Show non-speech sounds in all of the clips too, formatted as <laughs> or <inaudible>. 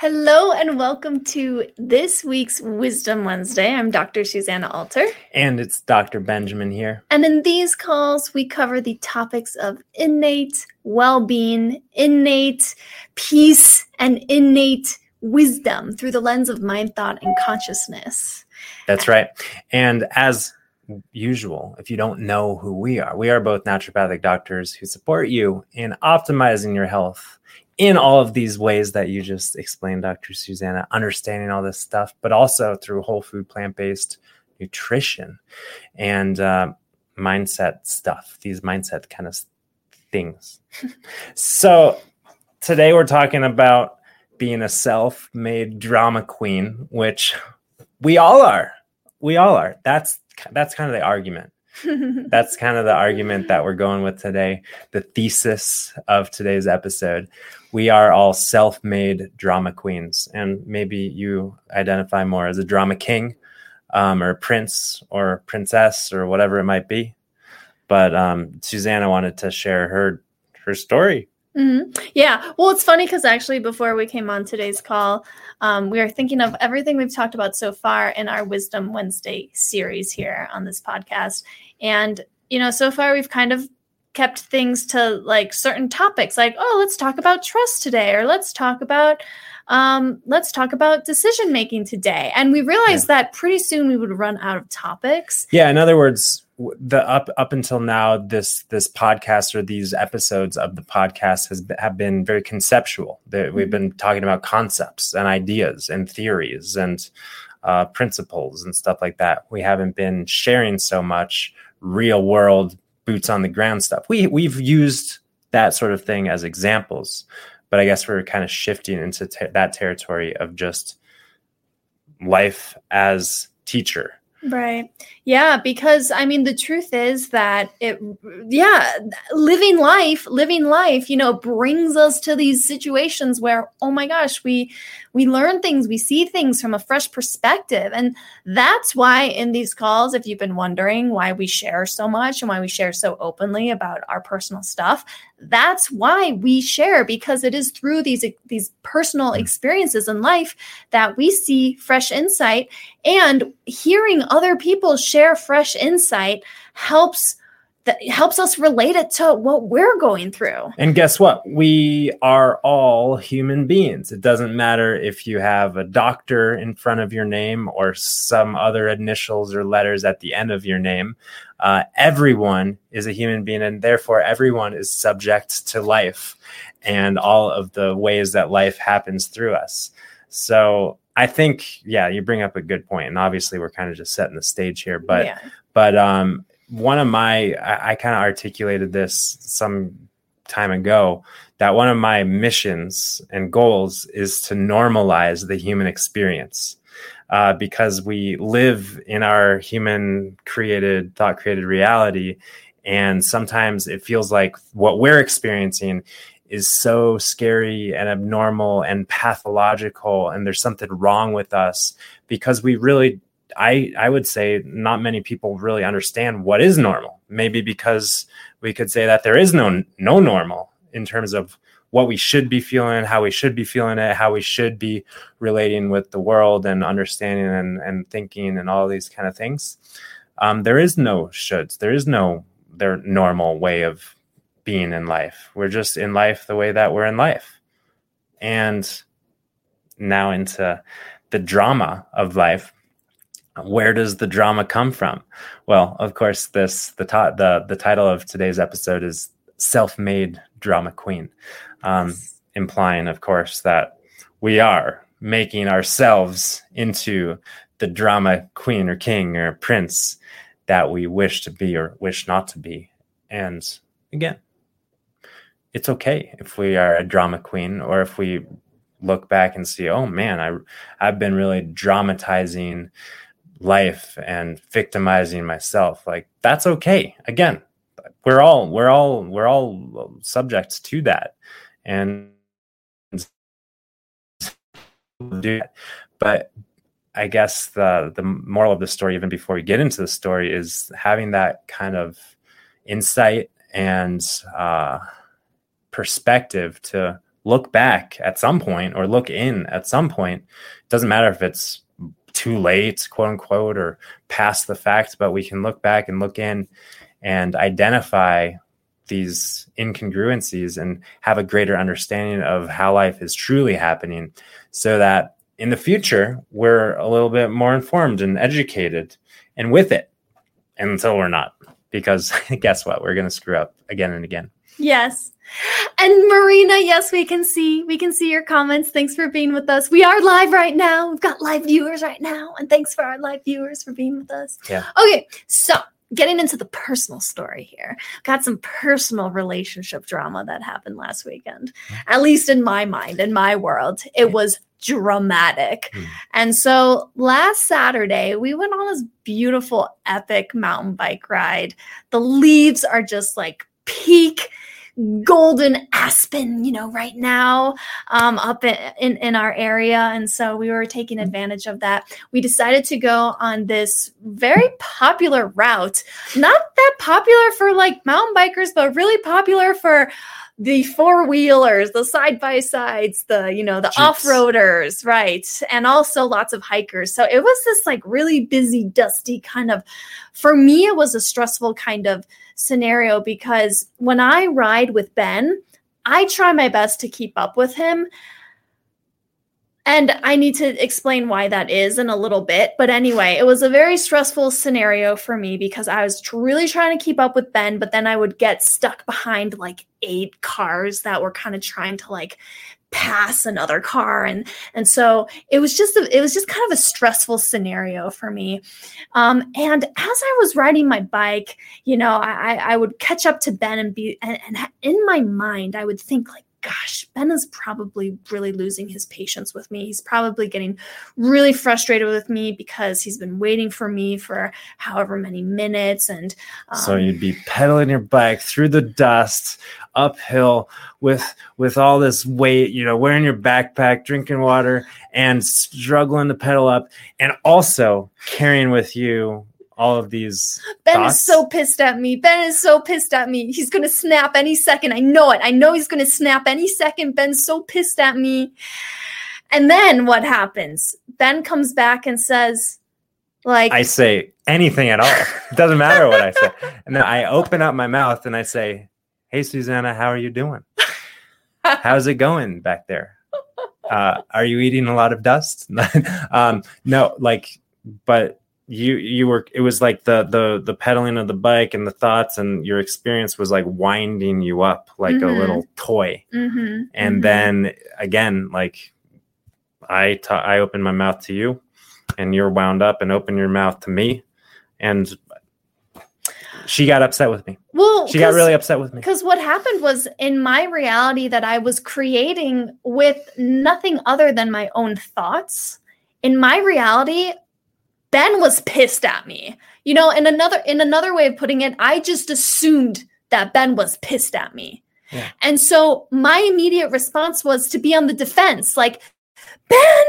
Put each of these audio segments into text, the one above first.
Hello and welcome to this week's Wisdom Wednesday. I'm Dr. Susanna Alter. And it's Dr. Benjamin here. And in these calls, we cover the topics of innate well being, innate peace, and innate wisdom through the lens of mind, thought, and consciousness. That's right. And as usual, if you don't know who we are, we are both naturopathic doctors who support you in optimizing your health in all of these ways that you just explained, Dr. Susanna, understanding all this stuff, but also through whole food, plant based nutrition and uh, mindset stuff, these mindset kind of things. <laughs> so today we're talking about being a self made drama queen, which we all are. We all are. That's that's kind of the argument. <laughs> That's kind of the argument that we're going with today, the thesis of today's episode. We are all self made drama queens, and maybe you identify more as a drama king um, or prince or princess or whatever it might be. But um, Susanna wanted to share her her story. Mm-hmm. Yeah. Well, it's funny because actually, before we came on today's call, um, we were thinking of everything we've talked about so far in our Wisdom Wednesday series here on this podcast. And, you know, so far we've kind of kept things to like certain topics, like, oh, let's talk about trust today, or let's talk about um, let's talk about decision making today. And we realized yeah. that pretty soon we would run out of topics. Yeah. In other words, the up up until now, this this podcast or these episodes of the podcast has have been very conceptual. That we've mm-hmm. been talking about concepts and ideas and theories and uh, principles and stuff like that. We haven't been sharing so much real world boots on the ground stuff. We we've used that sort of thing as examples, but I guess we're kind of shifting into ter- that territory of just life as teacher Right. Yeah, because I mean the truth is that it yeah, living life, living life, you know, brings us to these situations where oh my gosh, we we learn things, we see things from a fresh perspective. And that's why in these calls if you've been wondering why we share so much and why we share so openly about our personal stuff, that's why we share because it is through these these personal mm. experiences in life that we see fresh insight and hearing other people share fresh insight helps that helps us relate it to what we're going through. And guess what? We are all human beings. It doesn't matter if you have a doctor in front of your name or some other initials or letters at the end of your name. Uh, everyone is a human being, and therefore everyone is subject to life and all of the ways that life happens through us. So I think, yeah, you bring up a good point. and obviously we're kind of just setting the stage here, but yeah. but um, one of my I, I kind of articulated this some time ago that one of my missions and goals is to normalize the human experience uh, because we live in our human created thought created reality and sometimes it feels like what we're experiencing is so scary and abnormal and pathological and there's something wrong with us because we really I I would say not many people really understand what is normal. Maybe because we could say that there is no no normal in terms of what we should be feeling, how we should be feeling it, how we should be relating with the world and understanding and, and thinking and all these kind of things. Um, there is no shoulds. There is no their normal way of being in life. We're just in life the way that we're in life. And now into the drama of life. Where does the drama come from? Well, of course, this the ta- the the title of today's episode is self-made drama queen, um, implying, of course, that we are making ourselves into the drama queen or king or prince that we wish to be or wish not to be. And again, it's okay if we are a drama queen or if we look back and see, oh man, I I've been really dramatizing life and victimizing myself. Like that's okay. Again, we're all we're all we're all subjects to that. And do that. But I guess the the moral of the story, even before we get into the story, is having that kind of insight and uh, perspective to look back at some point or look in at some point. It doesn't matter if it's too late, quote unquote, or past the fact, but we can look back and look in and identify these incongruencies and have a greater understanding of how life is truly happening so that in the future we're a little bit more informed and educated and with it. Until we're not because <laughs> guess what? We're going to screw up again and again yes and Marina, yes, we can see we can see your comments. Thanks for being with us. We are live right now. We've got live viewers right now, and thanks for our live viewers for being with us. Yeah. Okay, so getting into the personal story here. Got some personal relationship drama that happened last weekend. Mm-hmm. At least in my mind, in my world, it was dramatic. Mm. And so last Saturday, we went on this beautiful, epic mountain bike ride. The leaves are just like peak golden aspen, you know, right now um, up in, in, in our area. And so we were taking advantage of that. We decided to go on this very popular route, not that popular for like mountain bikers, but really popular for the four wheelers, the side by sides, the you know the off roaders, right, and also lots of hikers. So it was this like really busy, dusty kind of. For me, it was a stressful kind of scenario because when I ride with Ben, I try my best to keep up with him. And I need to explain why that is in a little bit. But anyway, it was a very stressful scenario for me because I was really trying to keep up with Ben, but then I would get stuck behind like eight cars that were kind of trying to like pass another car and and so it was just a, it was just kind of a stressful scenario for me um, and as i was riding my bike you know i i would catch up to ben and be and, and in my mind i would think like gosh, Ben is probably really losing his patience with me. He's probably getting really frustrated with me because he's been waiting for me for however many minutes. And um, so you'd be pedaling your bike through the dust uphill with with all this weight, you know, wearing your backpack, drinking water, and struggling to pedal up, and also carrying with you all of these. Ben thoughts. is so pissed at me. Ben is so pissed at me. He's going to snap any second. I know it. I know he's going to snap any second. Ben's so pissed at me. And then what happens? Ben comes back and says, like, I say anything at all. it <laughs> doesn't matter what I say. And then I open up my mouth and I say, Hey, Susanna, how are you doing? How's it going back there? Uh, are you eating a lot of dust? <laughs> um, no, like, but you you were it was like the the the pedaling of the bike and the thoughts and your experience was like winding you up like mm-hmm. a little toy mm-hmm. and mm-hmm. then again like I ta- I opened my mouth to you and you're wound up and open your mouth to me and she got upset with me. Well, she got really upset with me. Because what happened was in my reality that I was creating with nothing other than my own thoughts. In my reality, Ben was pissed at me. You know, in another in another way of putting it, I just assumed that Ben was pissed at me. Yeah. And so my immediate response was to be on the defense like, Ben,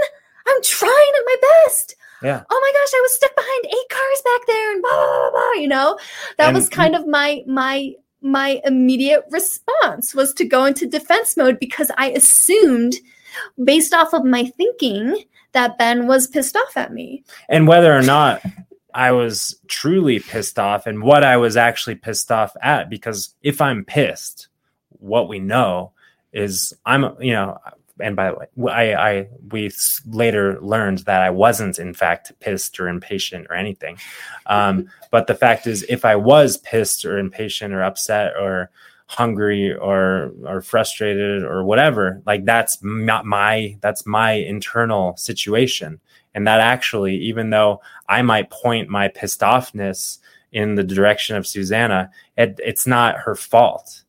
I'm trying at my best. Yeah. Oh my gosh, I was stuck behind eight cars back there and blah blah blah, blah you know? That And- was kind of my my my immediate response was to go into defense mode because I assumed based off of my thinking that Ben was pissed off at me. and whether or not I was truly pissed off and what I was actually pissed off at. Because if I'm pissed, what we know is I'm, you know, and by the way, I, I we later learned that I wasn't in fact pissed or impatient or anything. Um, but the fact is, if I was pissed or impatient or upset or hungry or or frustrated or whatever, like that's not my that's my internal situation. And that actually even though i might point my pissed offness in the direction of susanna it, it's not her fault.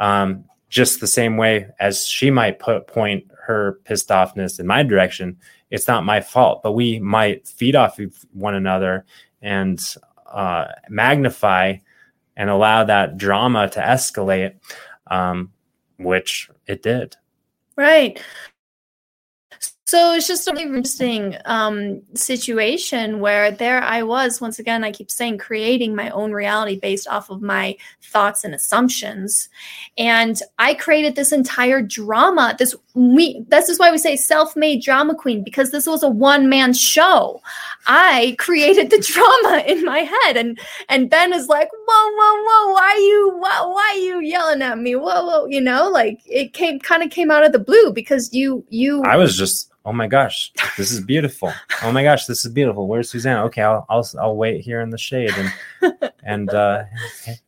Um, just the same way as she might put point her pissed offness in my direction it's not my fault but we might feed off of one another and uh, magnify and allow that drama to escalate um, which it did Right. So it's just a really interesting um, situation where there I was, once again, I keep saying, creating my own reality based off of my thoughts and assumptions. And I created this entire drama. This we this is why we say self-made drama queen, because this was a one-man show. I created the <laughs> drama in my head. And and Ben is like, whoa, whoa, whoa, why you why, why you yelling at me? Whoa, whoa, you know, like it came kind of came out of the blue because you you I was just, oh my gosh, this is beautiful. Oh my gosh, this is beautiful. Where's Susanna? Okay, I'll I'll, I'll wait here in the shade and <laughs> and uh,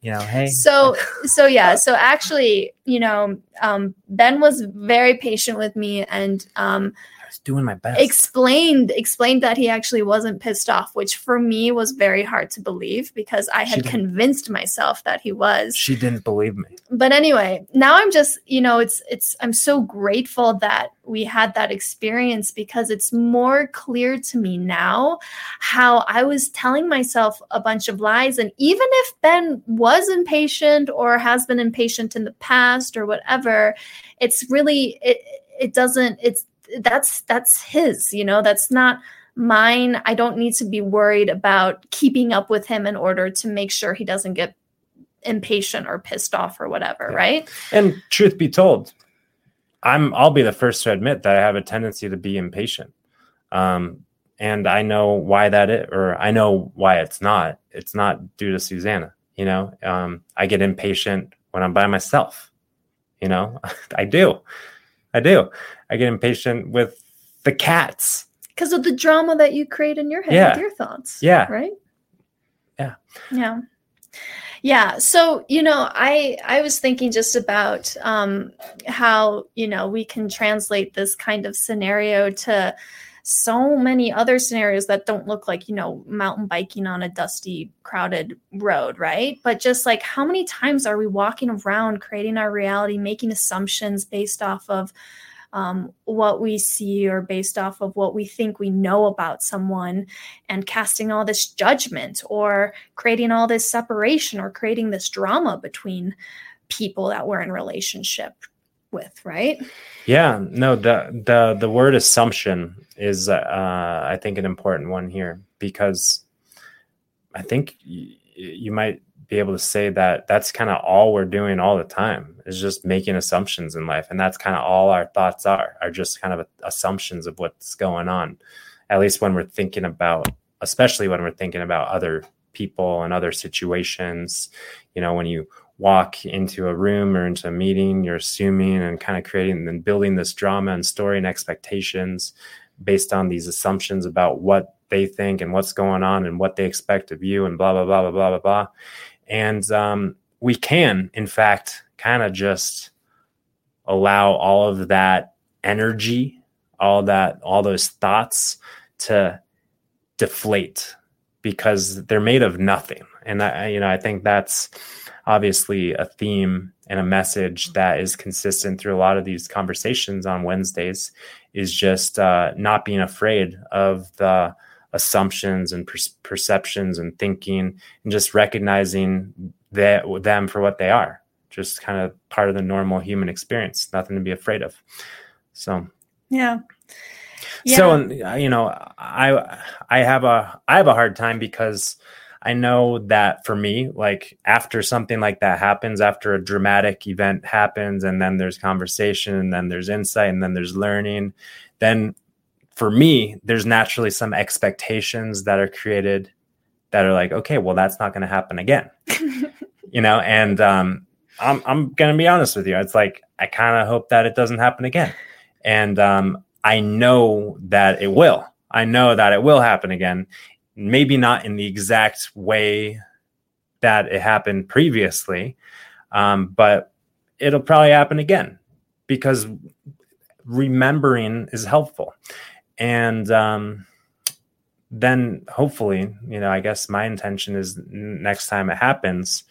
you know, hey, so so yeah so actually you know um ben was very patient with me and um was doing my best. explained explained that he actually wasn't pissed off which for me was very hard to believe because i had convinced myself that he was she didn't believe me. but anyway now i'm just you know it's it's i'm so grateful that we had that experience because it's more clear to me now how i was telling myself a bunch of lies and even if ben was impatient or has been impatient in the past or whatever it's really it it doesn't it's that's that's his you know that's not mine i don't need to be worried about keeping up with him in order to make sure he doesn't get impatient or pissed off or whatever, Yeah. right? And truth be told, I'm I'll be the first to admit that I have a tendency to be impatient. Um, and I know why that is, or I know why it's not. It's not due to Susanna. You know, um, I get impatient when I'm by myself. You know, <laughs> I do. I do. I get impatient with the cats. Because of the drama that you create in your head Yeah. with your thoughts. Yeah. Right? Yeah. Yeah. Yeah. So, you know, I I was thinking just about um how, you know, we can translate this kind of scenario to so many other scenarios that don't look like, you know, mountain biking on a dusty, crowded road, right? But just like how many times are we walking around creating our reality, making assumptions based off of um, what we see or based off of what we think we know about someone and casting all this judgment or creating all this separation or creating this drama between people that we're in relationship with, right? Yeah, no, the the the word assumption is uh, I think an important one here because I think y- you might be able to say that that's kind of all we're doing all the time is just making assumptions in life. And that's kind of all our thoughts are are just kind of assumptions of what's going on. At least when we're thinking about especially when we're thinking about other people and other situations. You know when you walk into a room or into a meeting, you're assuming and kind of creating and building this drama and story and expectations based on these assumptions about what they think and what's going on and what they expect of you and blah blah blah blah blah blah blah. And um, we can, in fact, kind of just allow all of that energy, all that, all those thoughts to deflate because they're made of nothing. And I, you know, I think that's obviously a theme and a message that is consistent through a lot of these conversations on Wednesdays is just uh, not being afraid of the assumptions and per- perceptions and thinking and just recognizing that them for what they are. Just kind of part of the normal human experience nothing to be afraid of. So. Yeah. So uh, you know, I I have a I have a hard time because I know that for me, like after something like that happens, after a dramatic event happens, and then there's conversation, and then there's insight, and then there's learning, then for me, there's naturally some expectations that are created that are like, okay, well, that's not going to happen again, <laughs> you know. And um, I'm I'm going to be honest with you. It's like I kind of hope that it doesn't happen again, and um, I know that it will. I know that it will happen again, maybe not in the exact way that it happened previously, um, but it'll probably happen again because remembering is helpful. And um, then hopefully, you know, I guess my intention is next time it happens,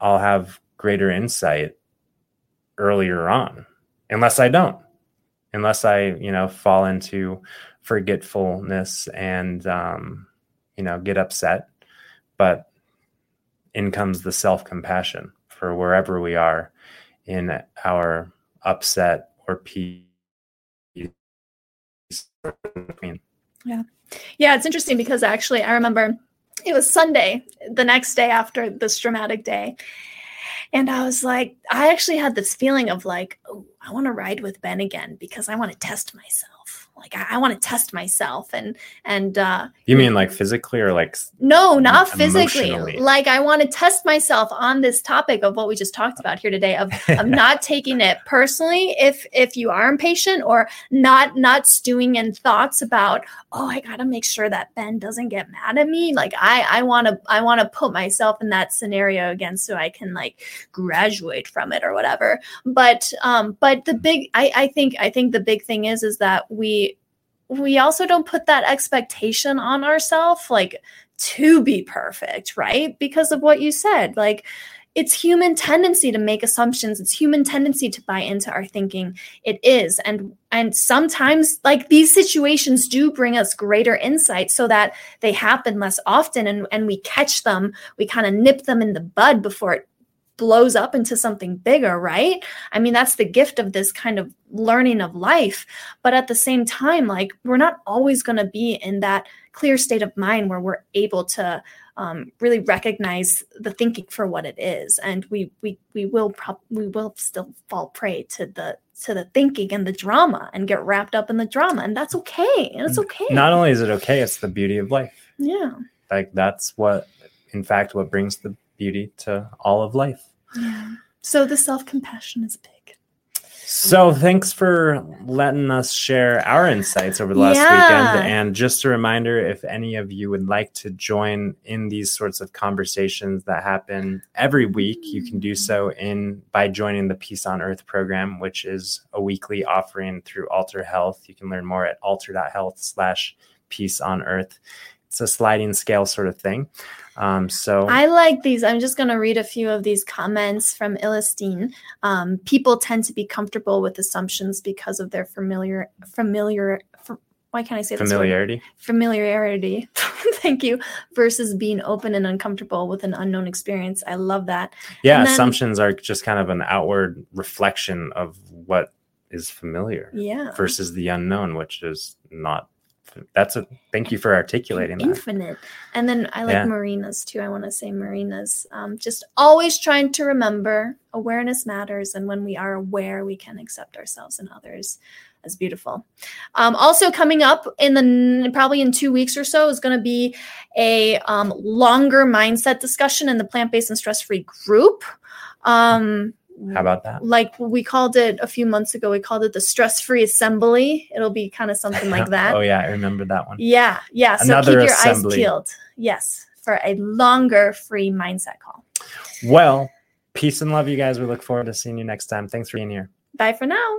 I'll have greater insight earlier on, unless I don't, unless I, you know, fall into forgetfulness and um, you know get upset but in comes the self-compassion for wherever we are in our upset or peace. Yeah. Yeah it's interesting because actually i remember it was sunday the next day after this dramatic day and i was like i actually had this feeling of like oh i want to ride with ben again because i want to test myself. Like I, I want to test myself and and uh you mean like physically or like no not physically. like I want to test myself on this topic of what we just talked about here today of, of <laughs> not taking it personally if if you are impatient or not not stewing in thoughts about oh I gotta make sure that Ben doesn't get mad at me. Like I I want to I want to put myself in that scenario again so I can like graduate from it or whatever. But um but the big I I think I think the big thing is is that we we also don't put that expectation on ourselves like to be perfect, right? Because of what you said. Like it's human tendency to make assumptions. It's human tendency to buy into our thinking. It is. And and sometimes like these situations do bring us greater insight so that they happen less often and, and we catch them, we kind of nip them in the bud before it blows up into something bigger, right? I mean, that's the gift of this kind of learning of life. But at the same time, like we're not always going to be in that clear state of mind where we're able to um, really recognize the thinking for what it is, and we we we will pro- we will still fall prey to the to the thinking and the drama and get wrapped up in the drama, and that's okay. And it's okay. Not only is it okay, it's the beauty of life. Yeah, like that's what, in fact, what brings the beauty to all of life. Yeah. So the self compassion is big. So thanks for letting us share our insights over the last yeah. weekend. And just a reminder, if any of you would like to join in these sorts of conversations that happen every week, you can do so in by joining the Peace on Earth program, which is a weekly offering through Alter Health. You can learn more at alter.health slash peace on earth. It's a sliding scale sort of thing. Um, so I like these. I'm just going to read a few of these comments from Illistine. Um, people tend to be comfortable with assumptions because of their familiar, familiar. why can't I say familiarity? Familiarity. <laughs> Thank you. Versus being open and uncomfortable with an unknown experience. I love that. Yeah, then, assumptions are just kind of an outward reflection of what is familiar. Yeah. Versus the unknown, which is not that's a thank you for articulating that. infinite. And then i like yeah. marina's too. I want to say marina's. Um, just always trying to remember awareness matters and when we are aware we can accept ourselves and others as beautiful. Um, also coming up in the probably in two weeks or so is going to be a um, longer mindset discussion in the plant-based and stress-free group. Um, how about that? Like we called it a few months ago, we called it the stress free assembly. It'll be kind of something like <laughs> that. oh, yeah, I remember that one. Yeah, yeah. So Another keep your assembly. eyes peeled. Yes, for a longer free mindset call. Well, peace and love, you guys. We look forward to seeing you next time. Thanks for being here. Bye for now.